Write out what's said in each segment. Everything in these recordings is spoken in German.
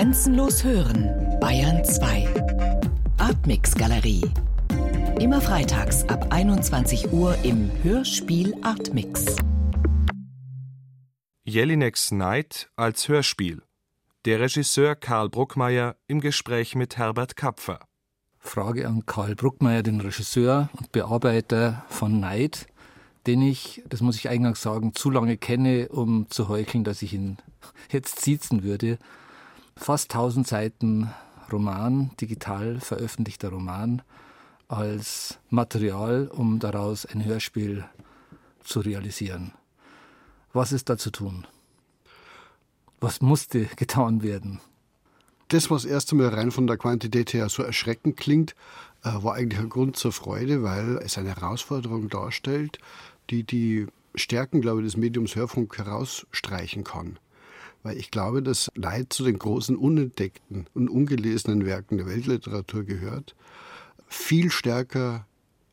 Grenzenlos hören, Bayern 2. Artmix Galerie. Immer freitags ab 21 Uhr im Hörspiel Artmix. Jelineks Night als Hörspiel. Der Regisseur Karl Bruckmeier im Gespräch mit Herbert Kapfer. Frage an Karl Bruckmeier, den Regisseur und Bearbeiter von Night, den ich, das muss ich eingangs sagen, zu lange kenne, um zu heucheln, dass ich ihn jetzt siezen würde. Fast 1000 Seiten Roman, digital veröffentlichter Roman, als Material, um daraus ein Hörspiel zu realisieren. Was ist da zu tun? Was musste getan werden? Das, was erst einmal rein von der Quantität her so erschreckend klingt, äh, war eigentlich ein Grund zur Freude, weil es eine Herausforderung darstellt, die die Stärken, glaube ich, des Mediums Hörfunk herausstreichen kann weil ich glaube, dass Leid zu den großen unentdeckten und ungelesenen Werken der Weltliteratur gehört. Viel stärker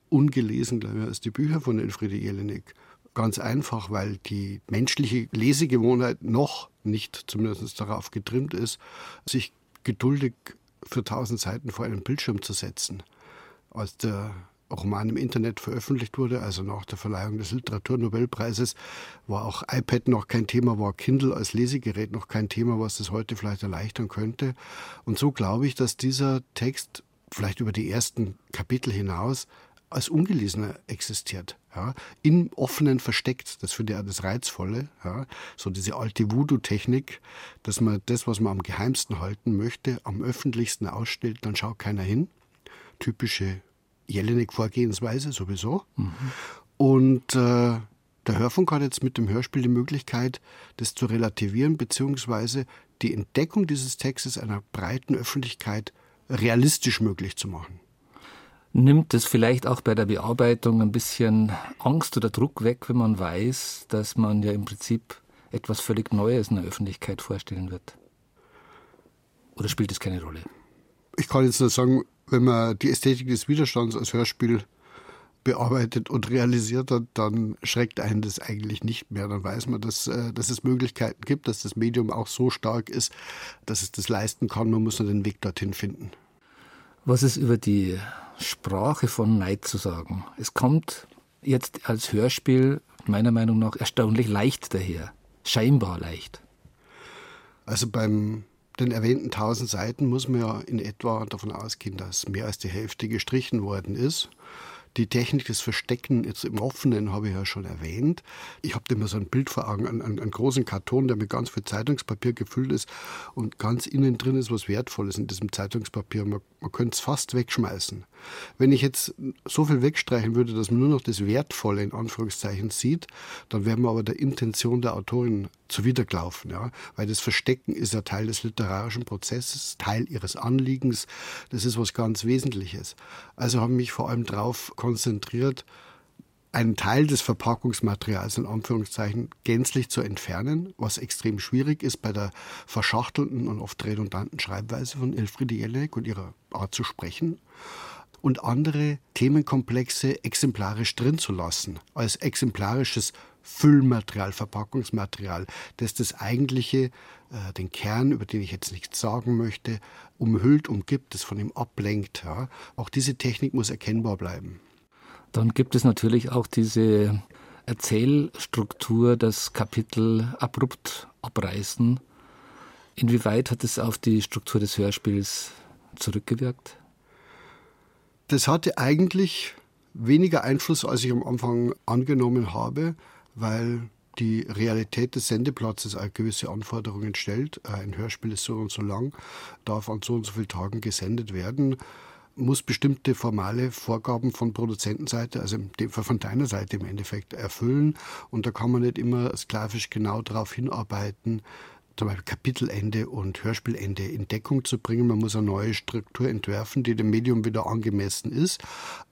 ungelesen, glaube ich, als die Bücher von Elfriede Jelinek. Ganz einfach, weil die menschliche Lesegewohnheit noch nicht zumindest darauf getrimmt ist, sich geduldig für tausend Seiten vor einen Bildschirm zu setzen. Als der Roman im Internet veröffentlicht wurde, also nach der Verleihung des Literaturnobelpreises, war auch iPad noch kein Thema, war Kindle als Lesegerät noch kein Thema, was das heute vielleicht erleichtern könnte. Und so glaube ich, dass dieser Text vielleicht über die ersten Kapitel hinaus als Ungelesener existiert, ja, im Offenen versteckt. Das finde ich auch das Reizvolle, ja, so diese alte Voodoo-Technik, dass man das, was man am geheimsten halten möchte, am öffentlichsten ausstellt, dann schaut keiner hin. Typische Jelinek-Vorgehensweise sowieso. Mhm. Und äh, der Hörfunk hat jetzt mit dem Hörspiel die Möglichkeit, das zu relativieren, beziehungsweise die Entdeckung dieses Textes einer breiten Öffentlichkeit realistisch möglich zu machen. Nimmt es vielleicht auch bei der Bearbeitung ein bisschen Angst oder Druck weg, wenn man weiß, dass man ja im Prinzip etwas völlig Neues in der Öffentlichkeit vorstellen wird? Oder spielt es keine Rolle? Ich kann jetzt nur sagen, wenn man die Ästhetik des Widerstands als Hörspiel bearbeitet und realisiert hat, dann schreckt einen das eigentlich nicht mehr. Dann weiß man, dass, äh, dass es Möglichkeiten gibt, dass das Medium auch so stark ist, dass es das leisten kann. Man muss nur den Weg dorthin finden. Was ist über die Sprache von Neid zu sagen? Es kommt jetzt als Hörspiel meiner Meinung nach erstaunlich leicht daher. Scheinbar leicht. Also beim den erwähnten 1000 Seiten muss man ja in etwa davon ausgehen, dass mehr als die Hälfte gestrichen worden ist. Die Technik des Verstecken jetzt im Offenen habe ich ja schon erwähnt. Ich habe immer so ein Bild vor Augen, einen, einen, großen Karton, der mit ganz viel Zeitungspapier gefüllt ist und ganz innen drin ist was Wertvolles in diesem Zeitungspapier. Man, man könnte es fast wegschmeißen. Wenn ich jetzt so viel wegstreichen würde, dass man nur noch das Wertvolle in Anführungszeichen sieht, dann wären wir aber der Intention der Autorin zuwidergelaufen, ja, weil das Verstecken ist ja Teil des literarischen Prozesses, Teil ihres Anliegens, das ist was ganz Wesentliches. Also habe ich mich vor allem darauf konzentriert, einen Teil des Verpackungsmaterials in Anführungszeichen gänzlich zu entfernen, was extrem schwierig ist bei der verschachtelten und oft redundanten Schreibweise von Elfriede Jelinek und ihrer Art zu sprechen und andere Themenkomplexe exemplarisch drin zu lassen, als exemplarisches Füllmaterial, Verpackungsmaterial, das das eigentliche, äh, den Kern, über den ich jetzt nichts sagen möchte, umhüllt, umgibt, das von ihm ablenkt. Ja. Auch diese Technik muss erkennbar bleiben. Dann gibt es natürlich auch diese Erzählstruktur, das Kapitel abrupt abreißen. Inwieweit hat es auf die Struktur des Hörspiels zurückgewirkt? Das hatte eigentlich weniger Einfluss, als ich am Anfang angenommen habe weil die Realität des Sendeplatzes gewisse Anforderungen stellt. Äh, ein Hörspiel ist so und so lang, darf an so und so vielen Tagen gesendet werden, muss bestimmte formale Vorgaben von Produzentenseite, also in dem Fall von deiner Seite im Endeffekt, erfüllen. Und da kann man nicht immer sklavisch genau darauf hinarbeiten, zum Beispiel Kapitelende und Hörspielende in Deckung zu bringen. Man muss eine neue Struktur entwerfen, die dem Medium wieder angemessen ist.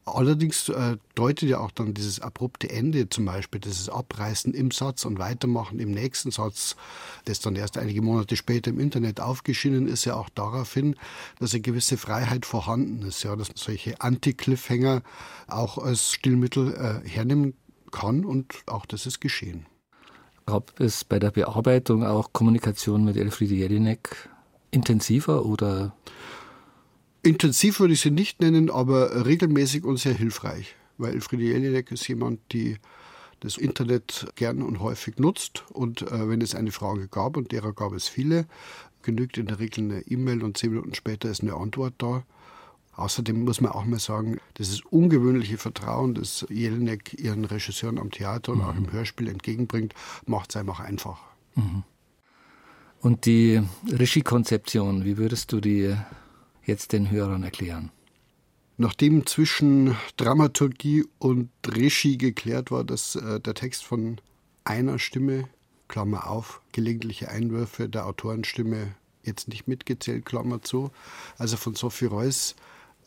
Allerdings äh, deutet ja auch dann dieses abrupte Ende zum Beispiel, dieses Abreißen im Satz und Weitermachen im nächsten Satz, das dann erst einige Monate später im Internet aufgeschienen ist, ja auch darauf hin, dass eine gewisse Freiheit vorhanden ist, ja, dass man solche Anti-Cliffhanger auch als Stillmittel äh, hernehmen kann und auch das ist geschehen. Gab es bei der Bearbeitung auch Kommunikation mit Elfriede Jelinek intensiver oder? Intensiv würde ich sie nicht nennen, aber regelmäßig und sehr hilfreich. Weil Elfriede Jelinek ist jemand, die das Internet gern und häufig nutzt. Und äh, wenn es eine Frage gab, und derer gab es viele, genügt in der Regel eine E-Mail und zehn Minuten später ist eine Antwort da. Außerdem muss man auch mal sagen, das ist ungewöhnliche Vertrauen, das Jelinek ihren Regisseuren am Theater und mhm. auch im Hörspiel entgegenbringt, macht es einfach einfach. Mhm. Und die Regiekonzeption, wie würdest du die jetzt den Hörern erklären? Nachdem zwischen Dramaturgie und Regie geklärt war, dass äh, der Text von einer Stimme, Klammer auf, gelegentliche Einwürfe der Autorenstimme jetzt nicht mitgezählt, Klammer zu, also von Sophie Reuss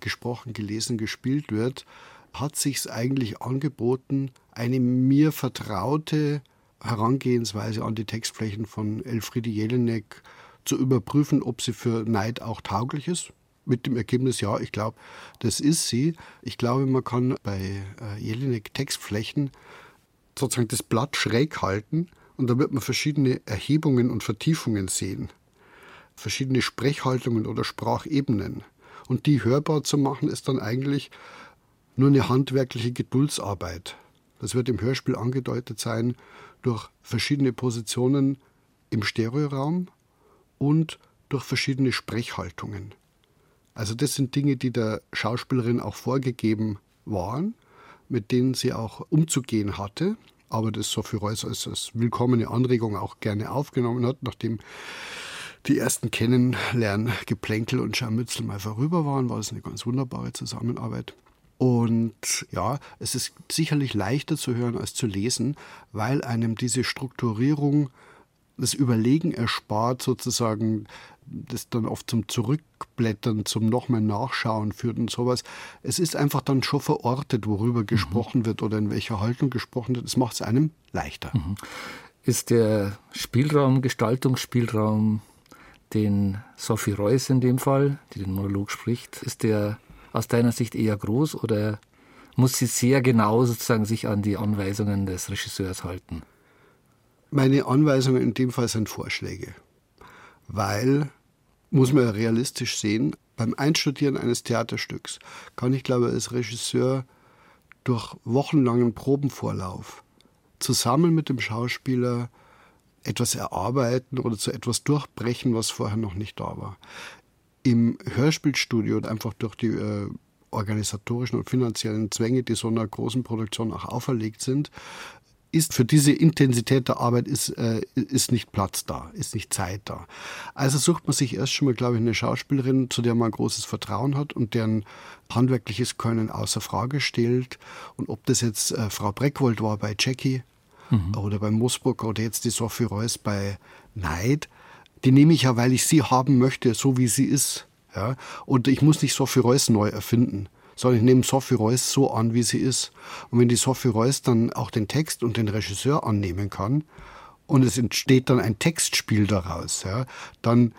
gesprochen, gelesen, gespielt wird, hat sich eigentlich angeboten, eine mir vertraute Herangehensweise an die Textflächen von Elfriede Jelinek zu überprüfen, ob sie für Neid auch tauglich ist mit dem Ergebnis, ja, ich glaube, das ist sie. Ich glaube, man kann bei äh, Jelinek Textflächen sozusagen das Blatt schräg halten und da wird man verschiedene Erhebungen und Vertiefungen sehen. Verschiedene Sprechhaltungen oder Sprachebenen. Und die hörbar zu machen, ist dann eigentlich nur eine handwerkliche Geduldsarbeit. Das wird im Hörspiel angedeutet sein durch verschiedene Positionen im Stereoraum und durch verschiedene Sprechhaltungen. Also das sind Dinge, die der Schauspielerin auch vorgegeben waren, mit denen sie auch umzugehen hatte. Aber das Sophie Reuss als, als willkommene Anregung auch gerne aufgenommen hat, nachdem die ersten Kennenlerngeplänkel und Scharmützel mal vorüber waren, war es eine ganz wunderbare Zusammenarbeit. Und ja, es ist sicherlich leichter zu hören als zu lesen, weil einem diese Strukturierung das Überlegen erspart, sozusagen das dann oft zum Zurückblättern, zum nochmal Nachschauen führt und sowas. Es ist einfach dann schon verortet, worüber mhm. gesprochen wird oder in welcher Haltung gesprochen wird. Das macht es einem leichter. Mhm. Ist der Spielraum, Gestaltungsspielraum, den Sophie Reuss in dem Fall, die den Monolog spricht, ist der aus deiner Sicht eher groß oder muss sie sehr genau sozusagen sich an die Anweisungen des Regisseurs halten? Meine Anweisungen in dem Fall sind Vorschläge, weil muss man ja realistisch sehen, beim Einstudieren eines Theaterstücks kann ich, glaube ich, als Regisseur durch wochenlangen Probenvorlauf zusammen mit dem Schauspieler etwas erarbeiten oder zu etwas durchbrechen, was vorher noch nicht da war. Im Hörspielstudio, einfach durch die äh, organisatorischen und finanziellen Zwänge, die so einer großen Produktion auch auferlegt sind, ist für diese Intensität der Arbeit ist, äh, ist nicht Platz da, ist nicht Zeit da. Also sucht man sich erst schon mal, glaube ich, eine Schauspielerin, zu der man großes Vertrauen hat und deren handwerkliches Können außer Frage stellt. Und ob das jetzt äh, Frau Breckwold war bei Jackie mhm. oder bei Moosburg oder jetzt die Sophie Reuss bei Neid, die nehme ich ja, weil ich sie haben möchte, so wie sie ist. Ja? Und ich muss nicht Sophie Reuss neu erfinden sondern ich nehme Sophie Reuss so an, wie sie ist. Und wenn die Sophie Reuss dann auch den Text und den Regisseur annehmen kann und es entsteht dann ein Textspiel daraus, ja, dann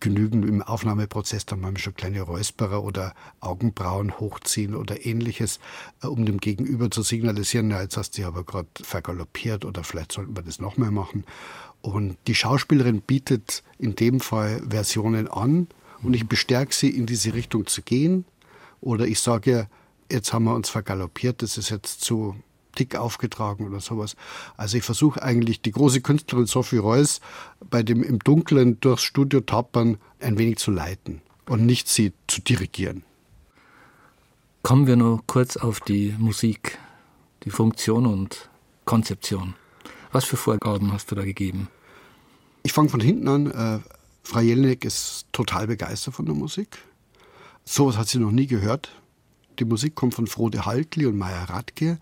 genügen im Aufnahmeprozess dann manchmal schon kleine Räusperer oder Augenbrauen hochziehen oder ähnliches, äh, um dem Gegenüber zu signalisieren, na, jetzt hast du aber gerade vergaloppiert oder vielleicht sollten wir das noch mehr machen. Und die Schauspielerin bietet in dem Fall Versionen an und ich bestärke sie, in diese Richtung zu gehen. Oder ich sage, jetzt haben wir uns vergaloppiert, das ist jetzt zu dick aufgetragen oder sowas. Also ich versuche eigentlich die große Künstlerin Sophie Reuss bei dem im Dunkeln durchs Studio tappern ein wenig zu leiten und nicht sie zu dirigieren. Kommen wir nur kurz auf die Musik, die Funktion und Konzeption. Was für Vorgaben hast du da gegeben? Ich fange von hinten an. Äh, Frau Jelinek ist total begeistert von der Musik. Sowas hat sie noch nie gehört. Die Musik kommt von Frode Haltli und Maya Radke,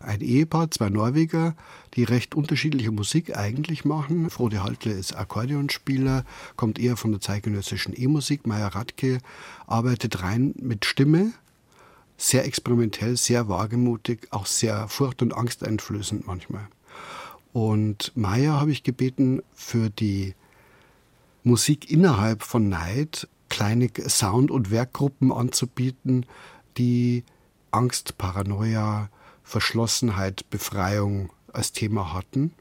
ein Ehepaar, zwei Norweger, die recht unterschiedliche Musik eigentlich machen. Frode Haltli ist Akkordeonspieler, kommt eher von der zeitgenössischen E-Musik. Maya Radke arbeitet rein mit Stimme, sehr experimentell, sehr wagemutig, auch sehr furcht- und angsteinflößend manchmal. Und Maya habe ich gebeten, für die Musik innerhalb von Neid kleine Sound- und Werkgruppen anzubieten, die Angst, Paranoia, Verschlossenheit, Befreiung als Thema hatten.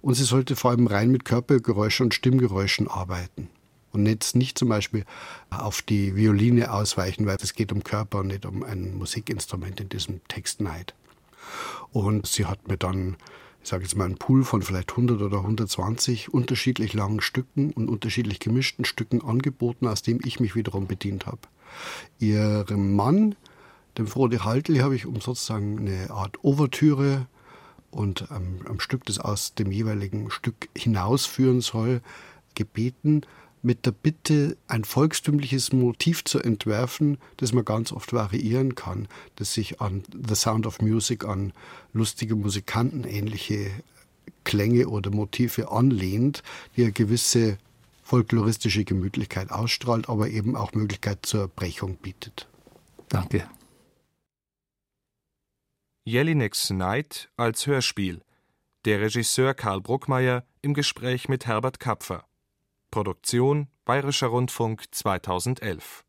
Und sie sollte vor allem rein mit Körpergeräuschen und Stimmgeräuschen arbeiten. und jetzt nicht zum Beispiel auf die Violine ausweichen, weil es geht um Körper und nicht um ein Musikinstrument in diesem Text Neid. Und sie hat mir dann, ich sage jetzt mal, einen Pool von vielleicht 100 oder 120 unterschiedlich langen Stücken und unterschiedlich gemischten Stücken angeboten, aus dem ich mich wiederum bedient habe. Ihrem Mann, dem Frode Haltli, habe ich um sozusagen eine Art Ouvertüre und am, am Stück, das aus dem jeweiligen Stück hinausführen soll, gebeten, mit der Bitte, ein volkstümliches Motiv zu entwerfen, das man ganz oft variieren kann, das sich an The Sound of Music, an lustige Musikanten ähnliche Klänge oder Motive anlehnt, die eine gewisse folkloristische Gemütlichkeit ausstrahlt, aber eben auch Möglichkeit zur Brechung bietet. Danke. Jelineks Night als Hörspiel. Der Regisseur Karl Bruckmeier im Gespräch mit Herbert Kapfer. Produktion Bayerischer Rundfunk 2011